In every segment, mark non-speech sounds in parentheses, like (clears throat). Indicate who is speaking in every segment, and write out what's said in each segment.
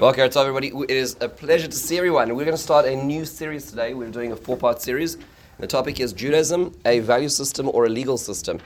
Speaker 1: Welcome to everybody. It is a pleasure to see everyone. We're going to start a new series today. We're doing a four-part series. The topic is Judaism, a value system or a legal system.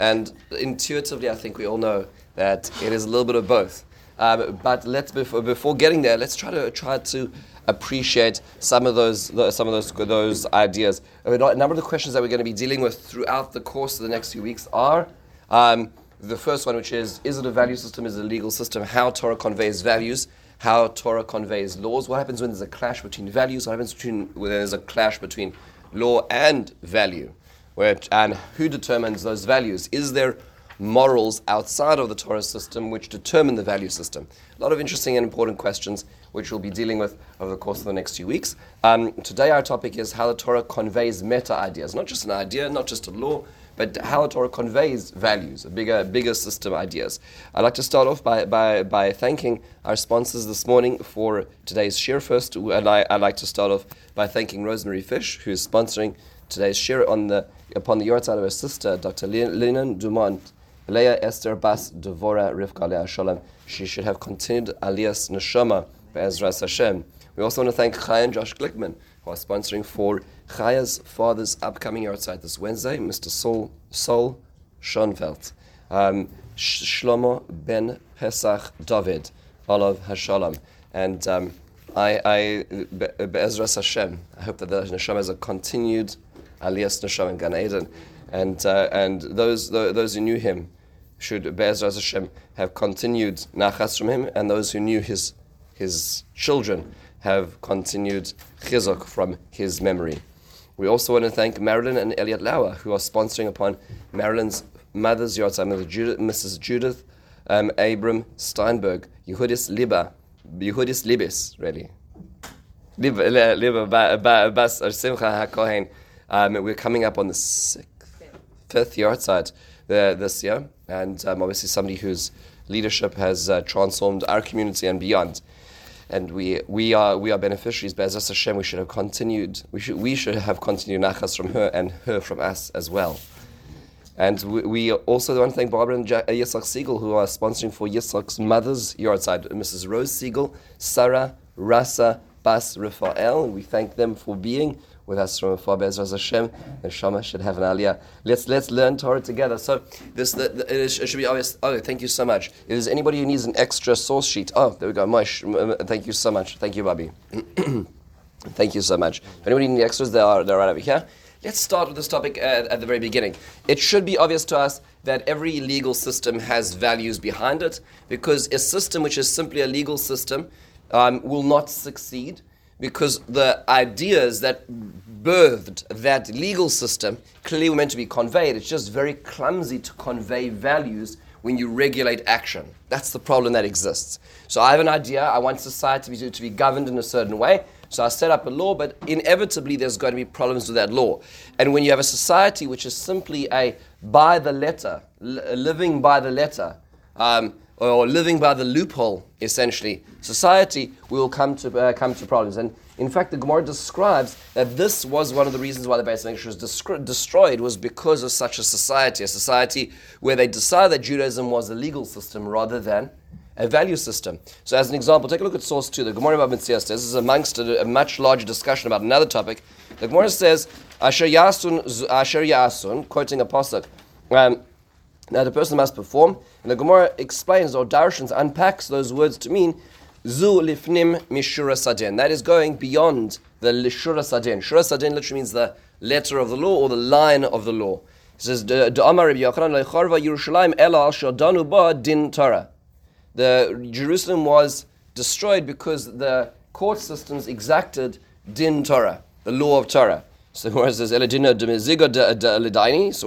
Speaker 1: And intuitively, I think we all know that it is a little bit of both. Um, but let's before, before getting there, let's try to try to appreciate some of those some of those those ideas. A number of the questions that we're going to be dealing with throughout the course of the next few weeks are. Um, the first one, which is, is it a value system? Is it a legal system? How Torah conveys values? How Torah conveys laws? What happens when there's a clash between values? What happens between, when there's a clash between law and value? And who determines those values? Is there morals outside of the Torah system which determine the value system? A lot of interesting and important questions which we'll be dealing with over the course of the next few weeks. Um, today, our topic is how the Torah conveys meta ideas, not just an idea, not just a law, but how Torah conveys values, bigger, bigger system ideas. I'd like to start off by, by, by thanking our sponsors this morning for today's share first, and I, would like to start off by thanking Rosemary Fish, who's sponsoring today's share on the, upon the yahrzeit of her sister, Dr. Linan Dumont, Leah Esther Bas Devora Rivka Leah Shalom. She should have continued Aliyas Neshama, Be'ezras Hashem. We also want to thank Chai and Josh Glickman, who are sponsoring for Chaya's father's upcoming yahrzeit this Wednesday, Mr. Sol, Sol Schoenfeld. Um, Shlomo ben Pesach David, Olav Hashalom. And um, I, I Be'ezras Hashem, I hope that the Neshama has a continued Aliyas Neshama in Gan Eden. And, uh, and those, those who knew him should, Be'ezras Hashem, have continued nachas from him, and those who knew his, his children have continued chizuk from his memory. We also want to thank Marilyn and Elliot Lauer, who are sponsoring upon Marilyn's mother's yahrzeit, Mrs. Judith um, Abram Steinberg, Yehudis Liba, Yehudis Libis, really. Liba Liba, Bas Simcha HaKohen. Um, we're coming up on the sixth, fifth uh, this year, and um, obviously somebody whose leadership has uh, transformed our community and beyond and we we are we are beneficiaries. Be'ezras Hashem, we should have continued. We should we should have continued nachas from her and her from us as well. And we, we also want to thank Barbara and uh, Yitzhak Siegel who are sponsoring for Yitzhak's mother's yahrzeit, Mrs. Rose Siegel, Sarah Rasa Bas Rafael, we thank them for being with us from afar. Be'ezras Hashem, and Shama should have an aliyah. Let's let's learn Torah together. So this the, the, it, should be obvious. Oh, thank you so much. Is anybody who needs an extra source sheet? Oh, there we go. Mosh, thank you so much. Thank you, Bobby. (clears throat) thank you so much. If anybody needs extras, they are they're right over here. Let's start with this topic at, at, the very beginning. It should be obvious to us that every legal system has values behind it, because a system which is simply a legal system um, will not succeed because the ideas that birthed that legal system clearly were meant to be conveyed. It's just very clumsy to convey values when you regulate action. That's the problem that exists. So I have an idea, I want society to be, to be governed in a certain way. So I set up a law, but inevitably there's going to be problems with that law. And when you have a society which is simply a by the letter, living by the letter, um, or living by the loophole, essentially, society will come to, uh, come to problems. And in fact, the Gemara describes that this was one of the reasons why the Beis Hamikdash was destroyed was because of such a society, a society where they decided that Judaism was a legal system rather than a value system. So, as an example, take a look at source two. The Gemara about Mitzias This is amongst a, a, much larger discussion about another topic. The Gemara says, "Asher yasun, asher yasun," quoting a pasuk. Um, now, the person must perform, and the Gemara explains or Darshans unpacks those words to mean Zu lifnim mishura sadin. That is going beyond the lishura sadin. Shura sadin literally means the letter of the law or the line of the law. It says, din Torah. The Jerusalem was destroyed because the court systems exacted din Torah, the law of Torah. So where it says So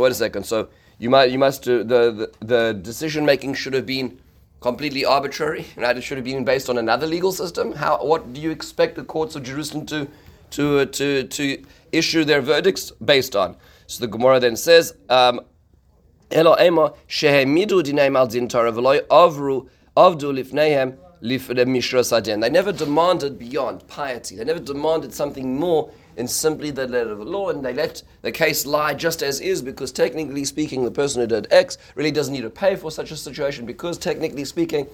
Speaker 1: wait a second. So you might you must uh, the, the the decision making should have been completely arbitrary, right? It should have been based on another legal system. How, what do you expect the courts of Jerusalem to, to, uh, to, to issue their verdicts based on? So the Gemara then says, um, Elo ema shehemidu dinaim al din Torah v'loy avru avdu lifnehem mishra sadin. They never demanded beyond piety. They never demanded something more in simply the letter of the law, and they let the case lie just as is because, technically speaking, the person who did X really doesn't need to pay for such a situation because, technically speaking,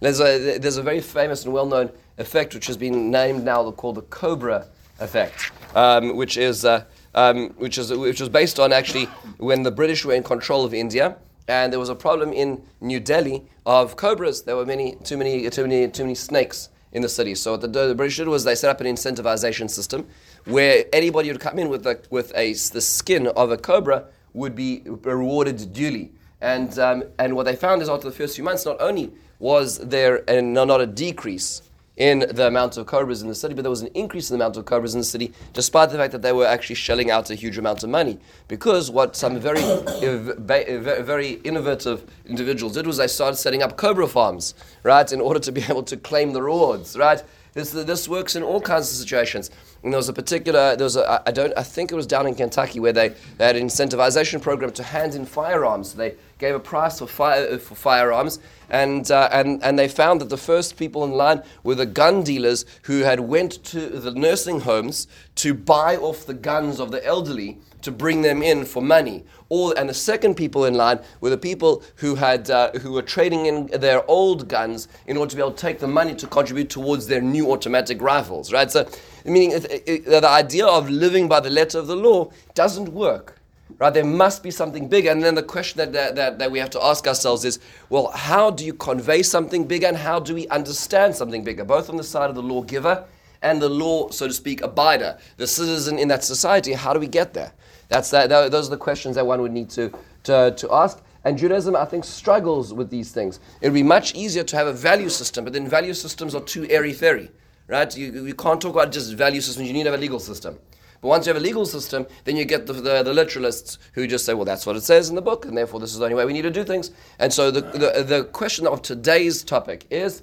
Speaker 1: There's a, there's a very famous and well-known effect which has been named now called the Cobra effect, um, which is uh, um, which is which was based on actually when the British were in control of India and there was a problem in New Delhi of cobras. There were many too many too many too many snakes in the city. So what the, the British did was they set up an incentivization system where anybody would come in with a, with a the skin of a cobra would be rewarded duly. And um, and what they found is after the first few months, not only was there a, not a decrease in the amount of cobras in the city, but there was an increase in the amount of cobras in the city, despite the fact that they were actually shelling out a huge amount of money. Because what some very, very innovative individuals did was they started setting up cobra farms, right, in order to be (laughs) able to claim the rewards, right. This, this works in all kinds of situations. And there was a particular, there was a, I don't, I think it was down in Kentucky where they, they had an incentivization program to hand in firearms. They gave a price for, fire, for firearms, and, uh, and, and they found that the first people in line were the gun dealers who had went to the nursing homes to buy off the guns of the elderly to bring them in for money. All, and the second people in line were the people who, had, uh, who were trading in their old guns in order to be able to take the money to contribute towards their new automatic rifles, right? So, meaning it, it, the idea of living by the letter of the law doesn't work. Right, there must be something bigger. And then the question that, that, that, that we have to ask ourselves is well, how do you convey something bigger and how do we understand something bigger, both on the side of the lawgiver and the law, so to speak, abider, the citizen in that society? How do we get there? That's that, those are the questions that one would need to, to, to ask. And Judaism, I think, struggles with these things. It would be much easier to have a value system, but then value systems are too airy fairy, right? You, you can't talk about just value systems, you need to have a legal system. But once you have a legal system, then you get the, the, the, literalists who just say, well, that's what it says in the book, and therefore this is the only way we need to do things. And so the, the, the question of today's topic is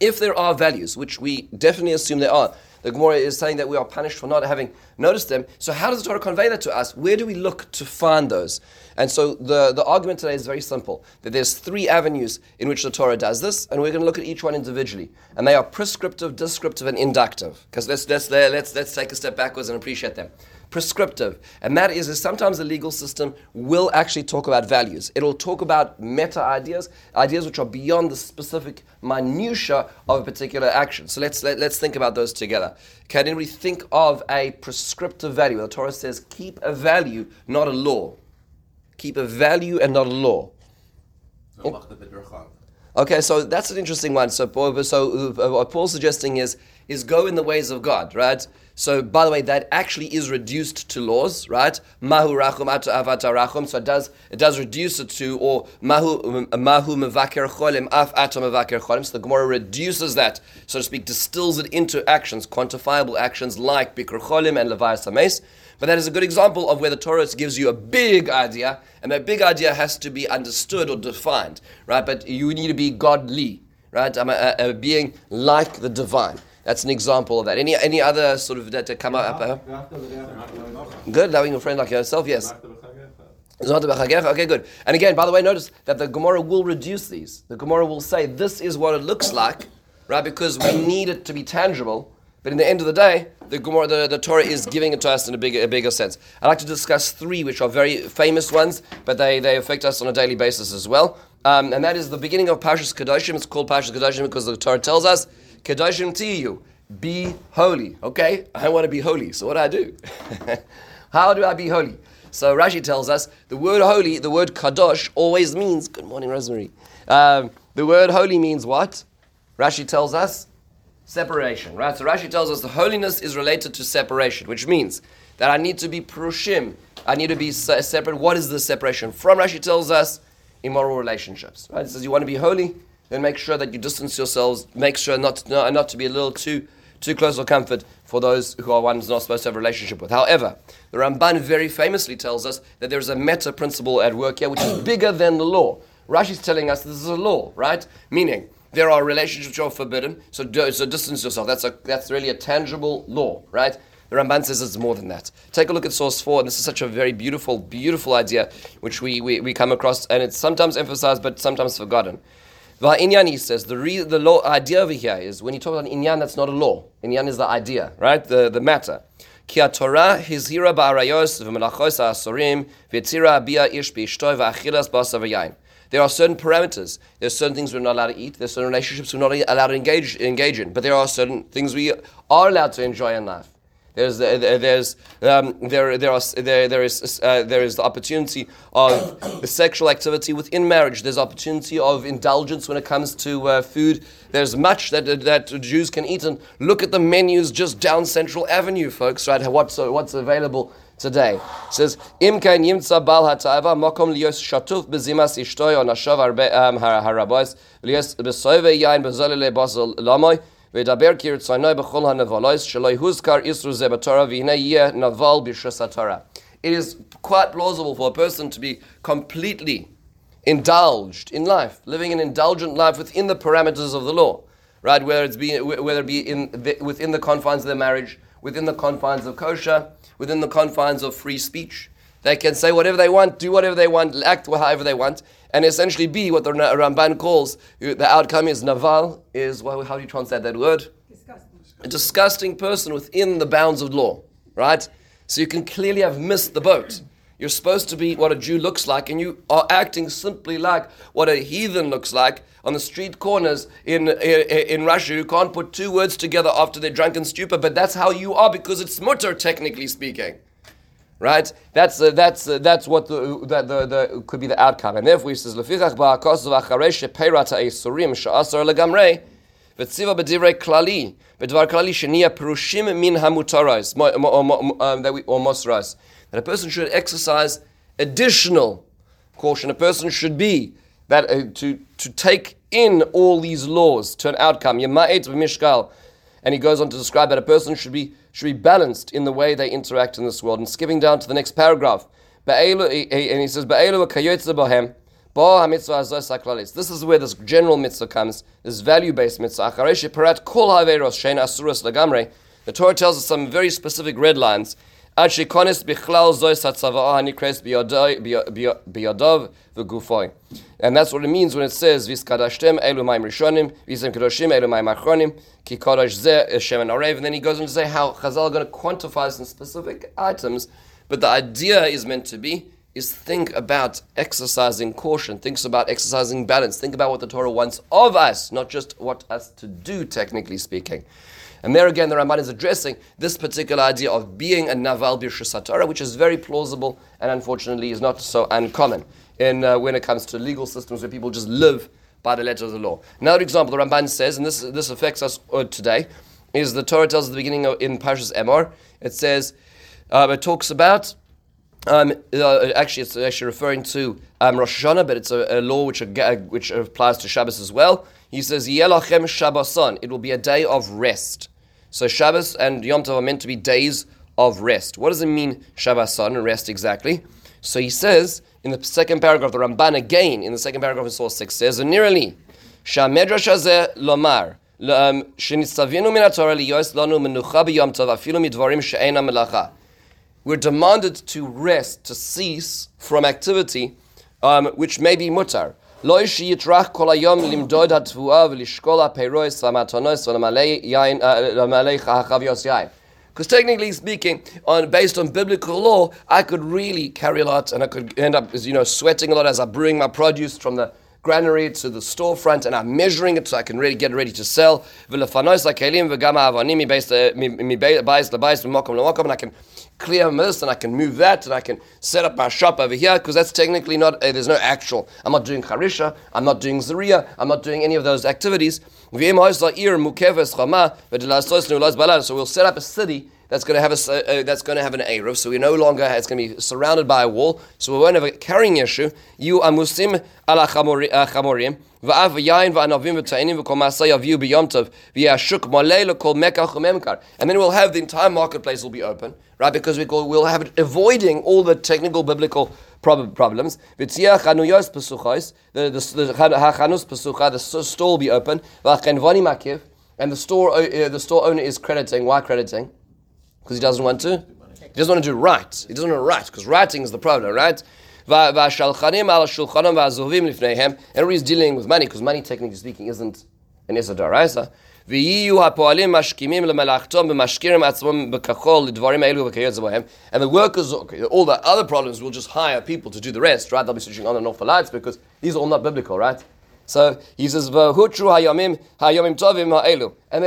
Speaker 1: if there are values, which we definitely assume there are, the Gemara is saying that we are punished for not having noticed them. So how does the Torah convey that to us? Where do we look to find those? And so the, the argument today is very simple. That there's three avenues in which the Torah does this, and we're going to look at each one individually. And they are prescriptive, descriptive, and inductive. Because let's, let's, let's, let's take a step backwards and appreciate them prescriptive. And that is, is sometimes the legal system will actually talk about values. It'll talk about meta ideas, ideas which are beyond the specific minutia of a particular action. So let's let, us let us think about those together. Can anybody think of a prescriptive value? The Torah says, keep a value, not a law. Keep a value and not a law. Okay, so that's an interesting one. So, so uh, what Paul's suggesting is is go in the ways of God, right? So, by the way, that actually is reduced to laws, right? Mahu rachum atu avata rachum. So it does it does reduce it to or mahu mahu mevaker cholim af atu mevaker cholim. So the Gemara reduces that, so to speak, distills it into actions, quantifiable actions like bikur cholim and levayas hames. But that is a good example of where the Torah gives you a big idea, and that big idea has to be understood or defined, right? But you need to be godly, right? I'm a, a being like the divine. That's an example of that. Any any other sort of that come up? Uh, good, loving a friend like yourself, yes. Okay, good. And again, by the way, notice that the Gemara will reduce these. The Gemara will say this is what it looks like, right? Because we need it to be tangible. But in the end of the day, the Gemara, the, the Torah is giving it to us in a bigger, a bigger sense. I'd like to discuss three, which are very famous ones, but they, they affect us on a daily basis as well. Um, and that is the beginning of Parshas Kedoshim. It's called Parshas Kedoshim because the Torah tells us Kedoshim Tihyu, be holy. Okay, I want to be holy. So what do I do? (laughs) How do I be holy? So Rashi tells us the word holy, the word kadosh, always means. Good morning, Rosemary. Um, the word holy means what? Rashi tells us separation. Right. So Rashi tells us the holiness is related to separation, which means that I need to be prushim. I need to be separate. What is the separation from? Rashi tells us immoral relationships. Right. It says you want to be holy then make sure that you distance yourselves. Make sure not, not, not to be a little too too close for comfort for those who are ones not supposed to have a relationship with. However, the Ramban very famously tells us that there is a meta principle at work here, which is (coughs) bigger than the law. Rashi is telling us this is a law, right? Meaning there are relationships which are forbidden, so, do, so distance yourself. That's a, that's really a tangible law, right? The Ramban says it's more than that. Take a look at source four, and this is such a very beautiful, beautiful idea which we, we, we come across, and it's sometimes emphasized but sometimes forgotten. Inyan, he says, the, re- the law, idea over here is when you talk about inyan, that's not a law. Inyan is the idea, right? The, the matter. Ki Torah hizhira ba'arayos v'melachos ha'asorim v'etzira bia ish b'ishtoi v'achilas basa v'yayin. There are certain parameters. There are certain things we're not allowed to eat. There are certain relationships we're not allowed to engage, engage in. But there are certain things we are allowed to enjoy in life. There's there's um, there there are there there is uh, there is the opportunity of (coughs) sexual activity within marriage. There's opportunity of indulgence when it comes to uh, food. There's much that that Jews can eat and look at the menus just down Central Avenue, folks. Right, what's what's available today. It says im yimtza bal. It is quite plausible for a person to be completely indulged in life, living an indulgent life within the parameters of the law, right? Whether, it's be, whether it be in the, within the confines of their marriage, within the confines of kosher, within the confines of free speech. They can say whatever they want, do whatever they want, act however they want, and essentially be what the Ramban calls uh, the outcome is naval, is well, how do you translate that word? Disgusting. A disgusting person within the bounds of law, right? So you can clearly have missed the boat. You're supposed to be what a Jew looks like, and you are acting simply like what a heathen looks like on the street corners in, in, in Russia who can't put two words together after they're drunk and stupid, but that's how you are because it's mutter, technically speaking right? That's uh, that's uh, that's what the, the, the, the, could be the outcome. And therefore he says lefichach ba'akos v'acharesh peirata esurim sha'asar legamrei v'tziva b'divrei klali b'dvar klali shenia perushim min hamutarais um, that we or mosrais that a person should exercise additional caution. A person should be that uh, to to take in all these laws to an outcome. Yema'et v'mishkal, and he goes on to describe that a person should be should be balanced in the way they interact in this world. And skipping down to the next paragraph, and he says, this is where this general mitzvah comes, this value-based mitzvah. The Torah tells us some very specific red lines. And that's what it means when it says, Viskadashtem elu maim rishonim, visem kedoshim elu maim achronim, ki kodosh ze shem and. And then he goes on to say how Chazal are going to quantify some specific items, but the idea is meant to be, is think about exercising caution, thinks about exercising balance, think about what the Torah wants of us, not just what us to do, technically speaking. And there again, the Ramban is addressing this particular idea of being a Naval Birshus HaTorah, which is very plausible and unfortunately is not so uncommon in, uh, when it comes to legal systems where people just live by the letter of the law. Another example the Ramban says, and this, this affects us uh, today, is the Torah tells at the beginning of, in Parshas Emor, it says, uh, it talks about um, uh, actually, it's actually referring to um, Rosh Hashanah, but it's a, a law which, uh, which applies to Shabbos as well. He says, Yelachem Shabboson. It will be a day of rest. So Shabbos and Yom Tov are meant to be days of rest. What does it mean, Shabboson, rest exactly? So he says in the second paragraph, the Ramban again, in the second paragraph of Source 6, says, Nearly, Shamedrash hazeh lomar, שניצווינו מן התורה להיות לנו מנוחה ביום טוב אפילו מדברים שאינם מלאכה. we're demanded to rest, to cease from activity um, which may be mutar. Because uh, technically speaking, on based on biblical law, I could really carry a lot, and I could end up, you know, sweating a lot as I bring my produce from the granary to the storefront, and I'm measuring it so I can really get ready to sell. And I can clear this and I can move that and I can set up my shop over here because that's technically not, uh, there's no actual. I'm not doing Harisha, I'm not doing Zaria, I'm not doing any of those activities. So we'll set up a city that's going to have a uh, that's going to have an eruv. So we no longer it's going to be surrounded by a wall. So we won't have a carrying issue. You are musim ala chamorim v'av v'yayin v'anavim v'tainim v'kol masay aviu b'yomtov v'yashuk malei kol mekach u'memkar. And then we'll have the entire marketplace will be open, right? Because we call, we'll have it avoiding all the technical biblical problems. V'tziach hanuyos pesuchos the the hanus pesucha the store will be open. Vani makiv and the store uh, the store owner is crediting. Why crediting? Because he doesn't want to? He doesn't want to do right. He doesn't want to write, because writing is the problem, right? And everybody's dealing with money, because money, technically speaking, isn't an Issur D'oraisa. ויהיו הפועלים And the workers, okay, all the other problems will just hire people to do the rest, right? They'll be switching on and off the lights because these are all not biblical, right? So he says, And there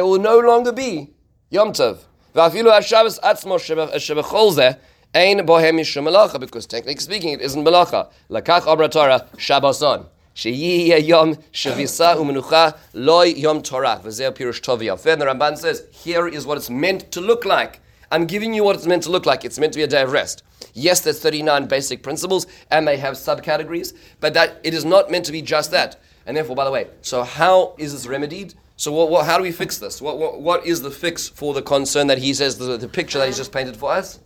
Speaker 1: will no longer be Yom Tov. V'afilu haShabbos atzmo shebechol zeh ein bohem mishum melacha, because technically speaking, it isn't melacha. Lakach Abra Torah Shabboson. Sheyiye yom shavisa umenucha loy yom Torah. V'zeh pirush tov yafeh. And the Ramban says, here is what it's meant to look like. I'm giving you what it's meant to look like. It's meant to be a day of rest. Yes, there's 39 basic principles, and they have subcategories, but that it is not meant to be just that. And therefore, by the way, so how is this remedied? So what, what, how do we fix this? What, what, what is the fix for the concern that he says, the, the picture that he's just painted for us?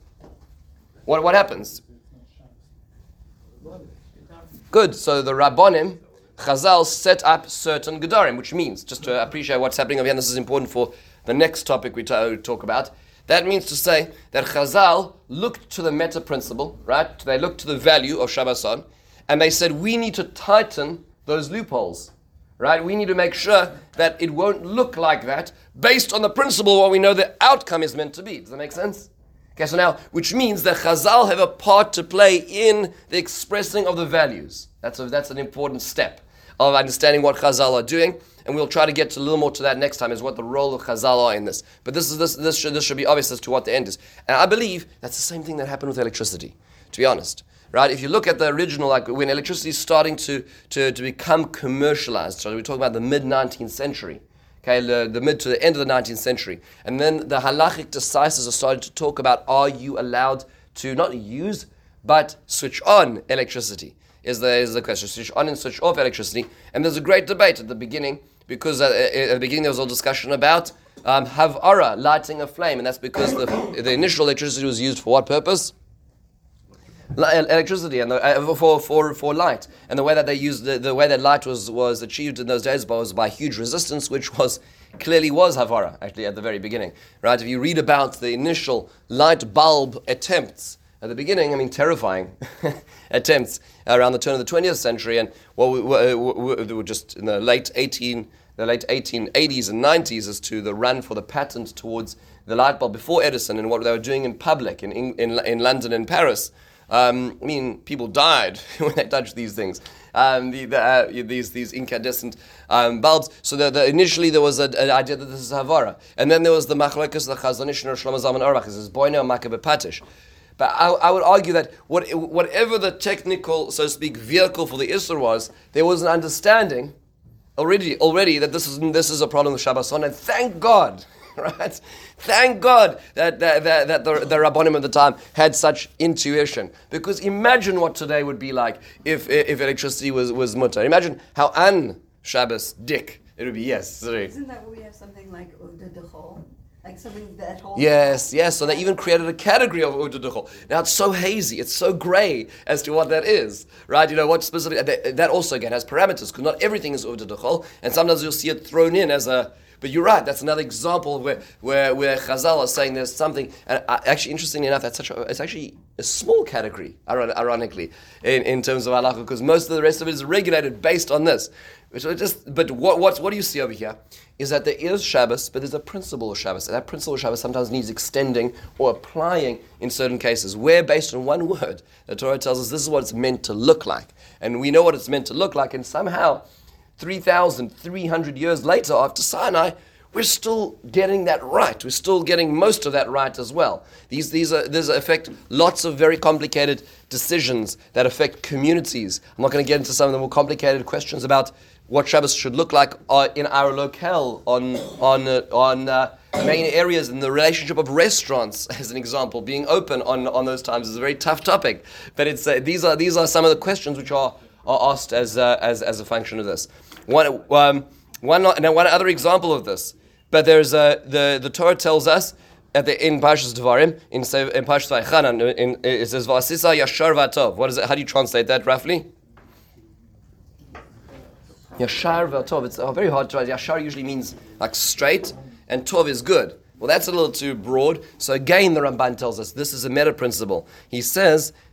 Speaker 1: What, what happens? Good. So the Rabbonim, Chazal set up certain Gedarim, which means, just to appreciate what's happening over here, and this is important for the next topic we talk about, that means to say that Chazal looked to the meta principle, right? They looked to the value of Shabboson, and they said, we need to tighten those loopholes, right? We need to make sure that it won't look like that based on the principle what we know the outcome is meant to be. Does that make sense? Okay, so now, which means that Chazal have a part to play in the expressing of the values. That's, a, that's an important step of understanding what Chazal are doing, and we'll try to get to a little more to that next time, is what the role of Chazal are in this. But this, is, this, this, should, this should be obvious as to what the end is. And I believe that's the same thing that happened with electricity, to be honest right? If you look at the original, like when electricity is starting to, to, to become commercialized, so we're talking about the mid 19th century, okay, the, the, mid to the end of the 19th century, and then the halachic decisors are starting to talk about are you allowed to not use but switch on electricity? Is the, is the question. Switch on and switch off electricity. And there's a great debate at the beginning because at, at the beginning there was a discussion about um, havara, lighting a flame, and that's because the, the initial electricity was used for what purpose? Electricity and the, uh, for, for, for light. And the way that they used the, the way that light was, was achieved in those days was by huge resistance, which was clearly was Havara, actually, at the very beginning. Right? If you read about the initial light bulb attempts at the beginning, I mean, terrifying (laughs) attempts around the turn of the 20th century, and what we, were, we were just in the late 18, the late 1880s and 90s as to the run for the patent towards the light bulb before Edison and what they were doing in public in, in, in London and Paris. Um, I mean, people died (laughs) when they touched these things. Um, the, the, uh, these these incandescent um, bulbs. So the, the, initially there was an idea that this is havara, and then there was the machlokes the Chazon Ish and Shlomo Zalman Auerbach. This is boino makabe patish. But I, I, would argue that what, whatever the technical, so to speak, vehicle for the Isser was, there was an understanding already already that this is this is a problem with Shabboson, and thank God (laughs) right? Thank God that, that, that, that the, the Rabbonim of the time had such intuition. Because imagine what today would be like if, if electricity was, was mutter. Imagine how un Shabbos dick it would be. Yes,
Speaker 2: sorry. Isn't that where we have something like Uda Dechol? Like something that holds.
Speaker 1: Yes, yes. So they even created a category of Uda Now it's so hazy, it's so grey as to what that is, right? You know what specifically. That also again has parameters because not everything is Uda and sometimes you'll see it thrown in as a but you're right. That's another example where where where Chazal are saying there's something. And uh, actually, interestingly enough, that's such a, it's actually a small category, ironically, in, in terms of halacha, because most of the rest of it is regulated based on this. So just, but what what what do you see over here is that there is Shabbos, but there's a principle of Shabbos, and that principle of Shabbos sometimes needs extending or applying in certain cases. Where based on one word, the Torah tells us this is what it's meant to look like, and we know what it's meant to look like, and somehow 3,300 years later after Sinai, we're still getting that right. We're still getting most of that right as well. These, these, are, these affect lots of very complicated decisions that affect communities. I'm not going to get into some of the more complicated questions about what Shabbos should look like uh, in our locale, on, on, uh, on uh, main areas, in the relationship of restaurants, (laughs) as an example, being open on, on those times is a very tough topic. But it's, uh, these, are, these are some of the questions which are, are asked as, uh, as, as a function of this. One, um, one, now one other example of this, but there's a, the, the Torah tells us at the, in Parshas Devarim, in, in Parshas Vayechanan, in, it says, Vasisa Yashar Vatov. What is it? How do you translate that roughly? Yashar Vatov. It's very hard to write. Yashar usually means like straight, and Tov is good. Well, that's a little too broad. So again, the Ramban tells us this is a meta principle. He says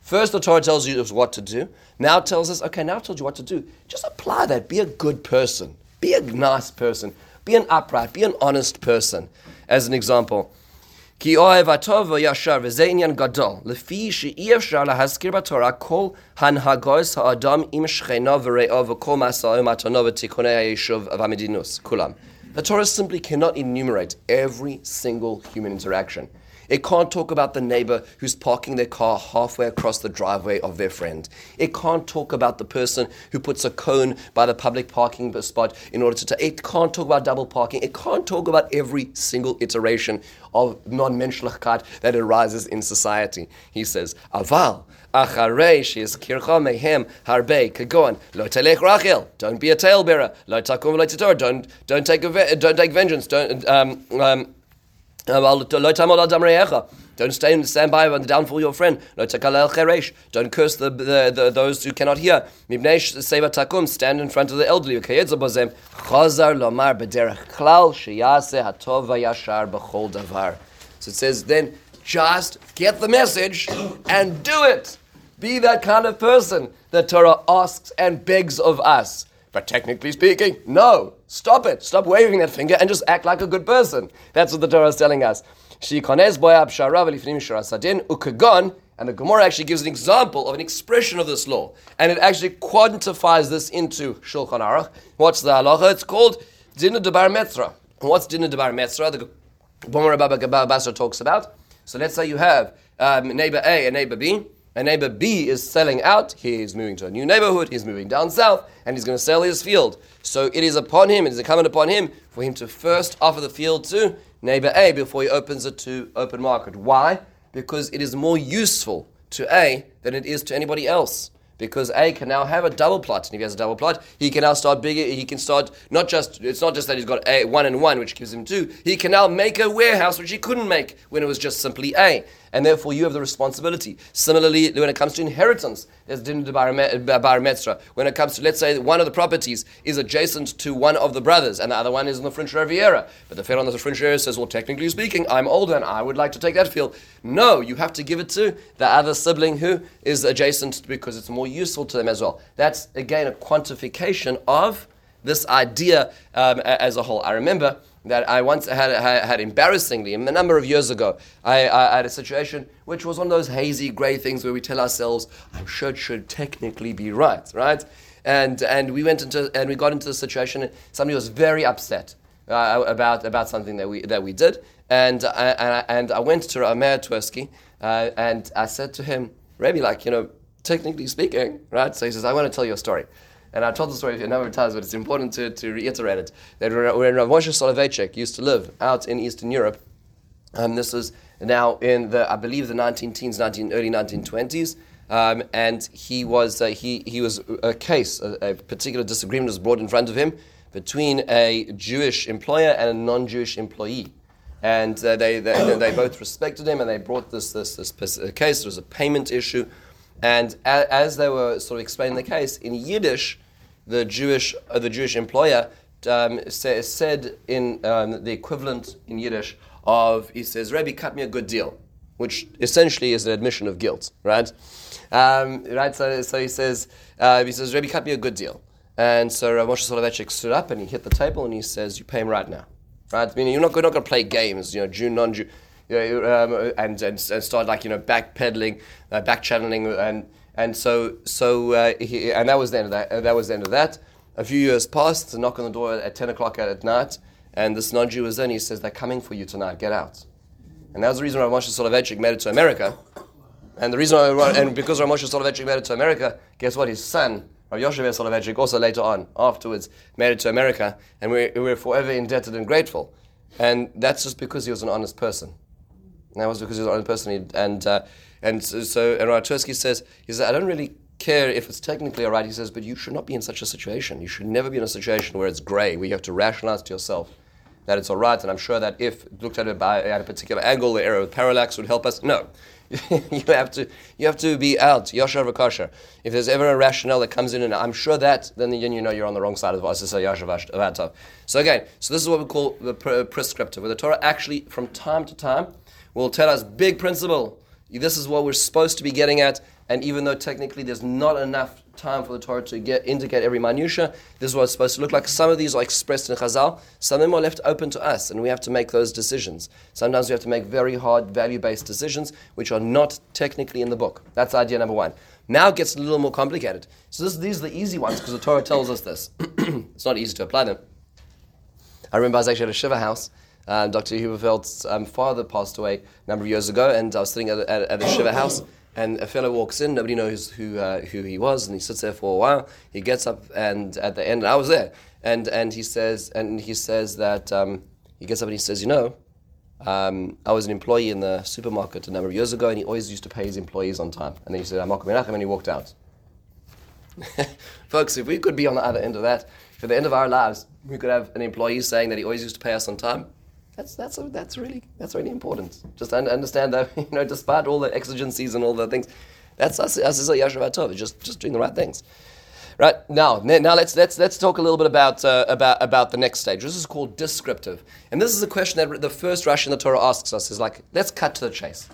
Speaker 1: First, the Torah tells you what to do. Now it tells us, okay, now it tells you what to do. Just apply that. Be a good person. Be a nice person. Be an upright. Be an honest person. As an example, כי אוהב הטוב וישר, וזה עניין גדול, לפי שאי אפשר להזכיר בתורה כל הנהגוס האדם עם שכנו ורעו וכל מסעו ומתנו ותיקוני היישוב והמדינוס, כולם. The Torah simply cannot enumerate every single human interaction. It can't talk about the neighbor who's parking their car halfway across the driveway of their friend. It can't talk about the person who puts a cone by the public parking spot in order to. T- it can't talk about double parking. It can't talk about every single iteration of non-menschlichkeit that arises in society. He says, Aval, acharei is kircha mehem harbe kagon lo telech rachel. Don't be a talebearer. Lo takum Don't don't take don't take vengeance. Don't um, um, don't stay and stand by on the downfall of your friend. Don't curse the, the, the, those who cannot hear. Stand in front of the elderly. So it says, then just get the message and do it. Be that kind of person that Torah asks and begs of us. But technically speaking, no. Stop it. Stop waving that finger and just act like a good person. That's what the Torah is telling us. And the Gemara actually gives an example of an expression of this law. And it actually quantifies this into Shulchan Aruch. What's the halacha? It's called Dinah Debar Metzra. What's Dinah Debar Metzra? The Gemara Baba Basra talks about. So let's say you have um, neighbor A and neighbor B. And neighbor B is selling out. He is moving to a new neighborhood. He's moving down south, and he's going to sell his field. So it is upon him, it is incumbent upon him for him to first offer the field to neighbor A before he opens it to open market. Why? Because it is more useful to A than it is to anybody else because A can now have a double plot, and if he has a double plot, he can now start bigger. He can start not just it's not just that he's got A one and one, which gives him two. He can now make a warehouse which he couldn't make when it was just simply A and therefore you have the responsibility. Similarly, when it comes to inheritance, there's din bar metzra. When it comes to, let's say, one of the properties is adjacent to one of the brothers, and the other one is in the French Riviera, but the fellow on the French Riviera says, well, technically speaking, I'm older and I would like to take that field. No, you have to give it to the other sibling who is adjacent because it's more useful to them as well. That's again a quantification of this idea um, as a whole. I remember that I once had, had, had, embarrassingly, a number of years ago, I, I, had a situation which was one of those hazy grey things where we tell ourselves, I'm sure it should technically be right, right? And, and we went into, and we got into the situation, and somebody was very upset uh, about, about something that we, that we did. And, I, and, I, and I went to Rav Meir Twersky, uh, and I said to him, Rebbe, like, you know, technically speaking, right? So he says, I want to tell you a story. And I've told the story a number of times, but it's important to, to reiterate it. That when Rav Moshe Soloveitchik used to live out in Eastern Europe, um, this was now in the, I believe, the 19 teens, 19, early 1920s, um, and he was, uh, he, he was a case, a, a, particular disagreement was brought in front of him between a Jewish employer and a non-Jewish employee. And uh, they, they, they both respected him, and they brought this, this, this case. There was a payment issue. And a, as they were sort of explaining the case, in Yiddish, the Jewish, uh, the Jewish employer um, say, said in um, the equivalent in Yiddish of, he says, Rebbe, cut me a good deal, which essentially is an admission of guilt, right? Um, right, so, so he says, uh, he says, Rebbe, cut me a good deal. And so Rav Moshe Soloveitchik stood up and he hit the table and he says, you pay him right now. Right? Meaning you're not, you're not going to play games, you know, Jew, non-Jew you know, um, and, and, and start like you know backpedaling, uh, back channeling, and and so so uh, he, and that was the end of that. Uh, that was the end of that. A few years passed. A knock on the door at ten o'clock at, night, and this non-Jew was in. He says, "They're coming for you tonight. Get out." And that was the reason why Moshe Soloveitchik made it to America. And the reason why, and because Rav Moshe Soloveitchik made it to America, guess what? His son, Rav Yoshua Soloveitchik, also later on, afterwards, made it to America, and we're, we're forever indebted and grateful. And that's just because he was an honest person. And that was because he was an honest person. And, uh, and so, so and Rav Twersky says, he says, I don't really care if it's technically all right. He says, but you should not be in such a situation. You should never be in a situation where it's grey, where you have to rationalize to yourself. that it's all right, and I'm sure that if looked at it by, at a particular angle, the error of parallax would help us. No. (laughs) you have to you have to be out yashar v'kasher. If there's ever a rationale that comes in, and I'm sure that, then, you know you're on the wrong side of the yashar So again, so this is what we call the prescriptive, where the Torah actually, from time to time, will tell us big principle. This is what we're supposed to be getting at, and even though technically there's not enough time for the Torah to get indicate every minutia, this is what it's supposed to look like. Some of these are expressed in Chazal, some of them are left open to us, and we have to make those decisions. Sometimes we have to make very hard value-based decisions, which are not technically in the book. That's idea number one. Now it gets a little more complicated. So this, these are the easy ones because the Torah tells us this. (clears throat) it's not easy to apply them. I remember I was actually at a Shiva house. Uh, Dr. Huberfeld's um, father passed away a number of years ago, and I was sitting at, at, at the Shiva house and a fellow walks in, nobody knows who, uh, who he was, and he sits there for a while. He gets up, and at the end, I was there, and, and he says, and he says that, um, he gets up and he says, you know, um, I was an employee in the supermarket a number of years ago, and he always used to pay his employees on time. And then he said, I'm Menachem, and he walked out. (laughs) Folks, if we could be on the other end of that, for the end of our lives, we could have an employee saying that he always used to pay us on time, that's that's that's really that's really important. Just understand that (laughs) you know, despite all the exigencies and all the things, that's us us as a yashav tov. Just just doing the right things. Right now, now let's let's let's talk a little bit about uh, about about the next stage. This is called descriptive, and this is a question that the first Rashi in the Torah asks us is like, let's cut to the chase.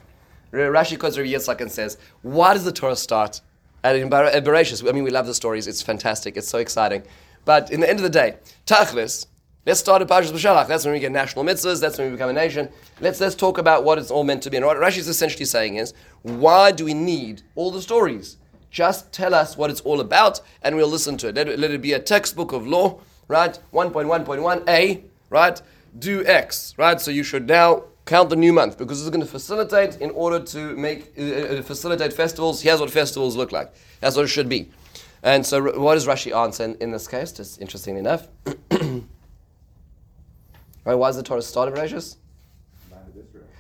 Speaker 1: Rashi quotes Rabbi Yitzchak and says, why does the Torah start at Bereshis? I mean, we love the stories; it's fantastic, it's so exciting. But in the end of the day, Tachlis, Let's start at Parshas B'Shalach. That's when we get national mitzvahs. That's when we become a nation. Let's let's talk about what it's all meant to be. And what Rashi is essentially saying is, why do we need all the stories? Just tell us what it's all about, and we'll listen to it. Let, it. let it be a textbook of law, right? 1.1.1a, right? Do X, right? So you should now count the new month because it's going to facilitate in order to make uh, uh, facilitate festivals. Here's what festivals look like. That's what it should be. And so, what does Rashi answer in, in this case? Just interestingly enough. (clears throat) Right? Why does the Torah start at Bereshis?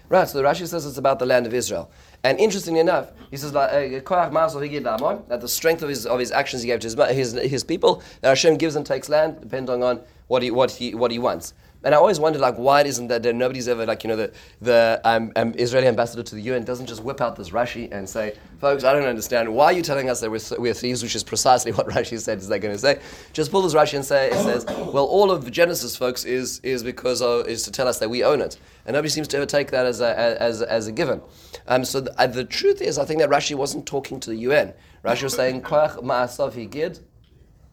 Speaker 1: Right, so the Rashi says it's about the land of Israel. And interestingly enough, he says uh, that the strength of his, of his actions he gave to his, his, his people, that Hashem gives and takes land depending on what he, what he, what he wants. And I always wondered, like, why isn't that, that nobody's ever, like, you know, the, the um, um, Israeli ambassador to the UN doesn't just whip out this Rashi and say, folks, I don't understand. Why are you telling us that we're, we're thieves, which is precisely (laughs) what Rashi said is they're going to say. Just pull this Rashi and say, it says, well, all of Genesis, folks, is, is because of, is to tell us that we own it. And nobody seems to ever take that as a, as, as a given. Um, so the, uh, the truth is, I think that Rashi wasn't talking to the UN. Rashi was saying, Koach ma'asav higid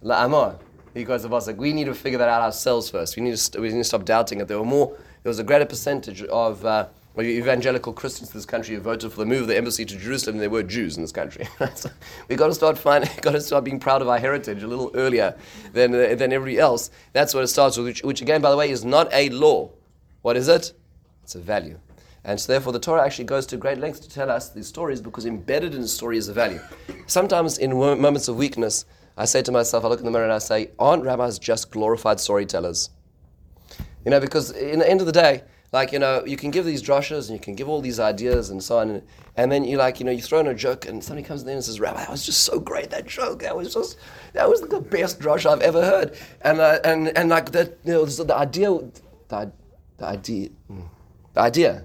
Speaker 1: la'amor because of us. Like we need to figure that out ourselves first. We need to we need to stop doubting it. There were more. There was a greater percentage of uh, evangelical Christians in this country who voted for the move of the embassy to Jerusalem than there were Jews in this country. (laughs) so we got to start finding, (laughs) got to start being proud of our heritage a little earlier than uh, than everybody else. That's what it starts with. Which, which again, by the way, is not a law. What is it? It's a value. And so, therefore, the Torah actually goes to great lengths to tell us these stories because embedded in the story is a value. Sometimes, in moments of weakness, I say to myself, I look in the mirror and I say, aren't rabbis just glorified storytellers? You know, because in the end of the day, like, you know, you can give these drushes and you can give all these ideas and so on. And, and then you like, you know, you throw in a joke and somebody comes in and says, Rabbi, that was just so great, that joke. That was just, that was the best drush I've ever heard. And, uh, and, and like that, you know, the idea, the, the idea, the idea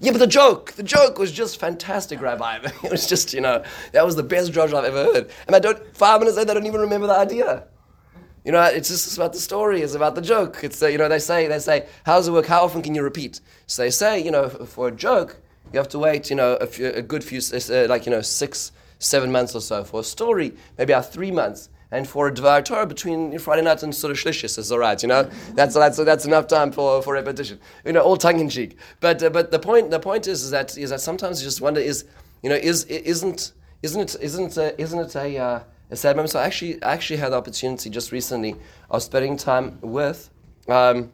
Speaker 1: yeah, but the joke, the joke was just fantastic, Rabbi. (laughs) It was just, you know, that was the best drush I've ever heard. And I don't, five minutes later, I don't even remember the idea. You know, it's just about the story. It's about the joke. It's, uh, you know, they say, they say, how does it work? How often can you repeat? So they say, you know, for a joke, you have to wait, you know, a, few, a good few, uh, like, you know, six, seven months or so. For a story, maybe about three months. And for a Dvar Torah between Friday night and of Shlishis is all right, you know? That's, that's, that's enough time for, for repetition. You know, all tongue in cheek. But, uh, but the point, the point is, is, that, is that sometimes you just wonder is, you know, is, isn't, isn't it, isn't, a, isn't it a, uh, a sad moment? So I actually, I actually had the opportunity just recently of spending time with um,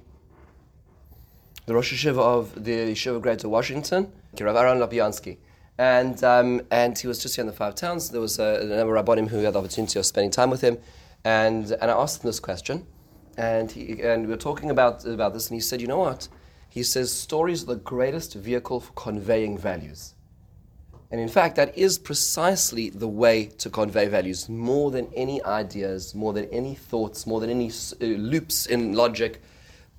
Speaker 1: the Rosh Yeshiva of the Yeshiva Greater Washington, Rav Aaron Lopiansky. And, um, and he was just here in the Five Towns. There was a, a number of Rabbanim who had the opportunity of spending time with him. And, and I asked him this question. And, he, and we were talking about, about this. And he said, You know what? He says, Stories are the greatest vehicle for conveying values. And in fact, that is precisely the way to convey values more than any ideas, more than any thoughts, more than any uh, loops in logic.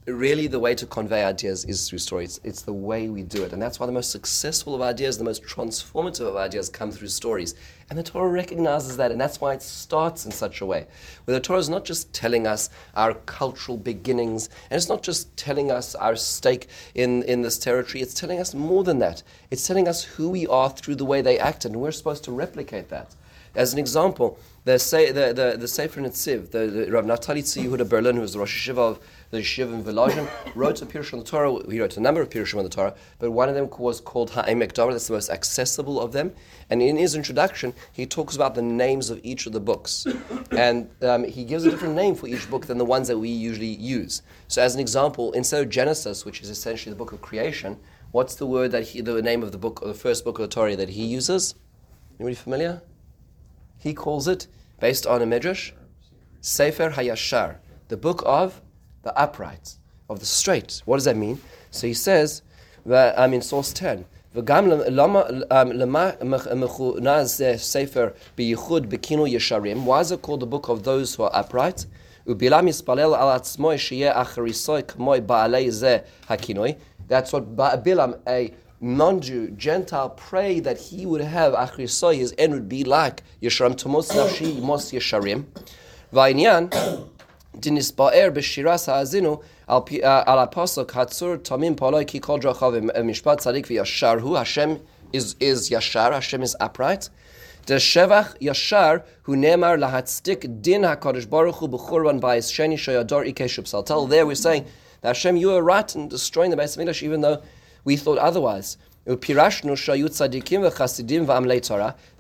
Speaker 1: Really the way to convey ideas is through story. It's, the way we do it. And that's why the most successful of ideas, the most transformative of ideas come through stories. And the Torah recognizes that, and that's why it starts in such a way. Where the Torah is not just telling us our cultural beginnings, and it's not just telling us our stake in, in this territory, it's telling us more than that. It's telling us who we are through the way they act, and we're supposed to replicate that. As an example, the, the, the, the Sefer Netziv, the, the Rav Naftali Yehuda Berlin, who was the Rosh Yeshiva of the Yeshiva in Volozhin, wrote a Pirush on the Torah. He wrote a number of Pirushim on the Torah, but one of them was called Ha'emek Davar. That's the most accessible of them. And in his introduction, he talks about the names of each of the books. (coughs) and um, he gives a different name for each book than the ones that we usually use. So, as an example, instead of Genesis, which is essentially the book of creation, what's the word that he, the name of the book, the first book of the Torah that he uses? Anybody familiar? He calls it, based on a midrash, Sefer Hayashar, the book of the upright, of the straight. What does that mean? So he says, I'm in source 10. וגם למה מכונז ספר בייחוד בכינוי ישרים? Why is it called the book of those who are upright? ובלעם יספלל על עצמו שיהיה אחריסוי כמו בעלי זה הכינוי. That's what Bilam, a non-Jew, Gentile, pray that he would have achrisoy, his end would be like Yesharim Tomos Nafshi Mos Yesharim. Va'inyan, dinisba'er b'shiras ha'azinu al apostol katzur tamim paloi ki kol drachav mishpat tzadik v'yashar hu, Hashem is, is yashar, Hashem is upright. The Shevach Yashar, who nemar lahatzdik din HaKadosh Baruch Hu b'churban ba'is sheni shoyador ikeshub saltel. There we're saying that Hashem, you are right in destroying the base of English, even though we thought otherwise. That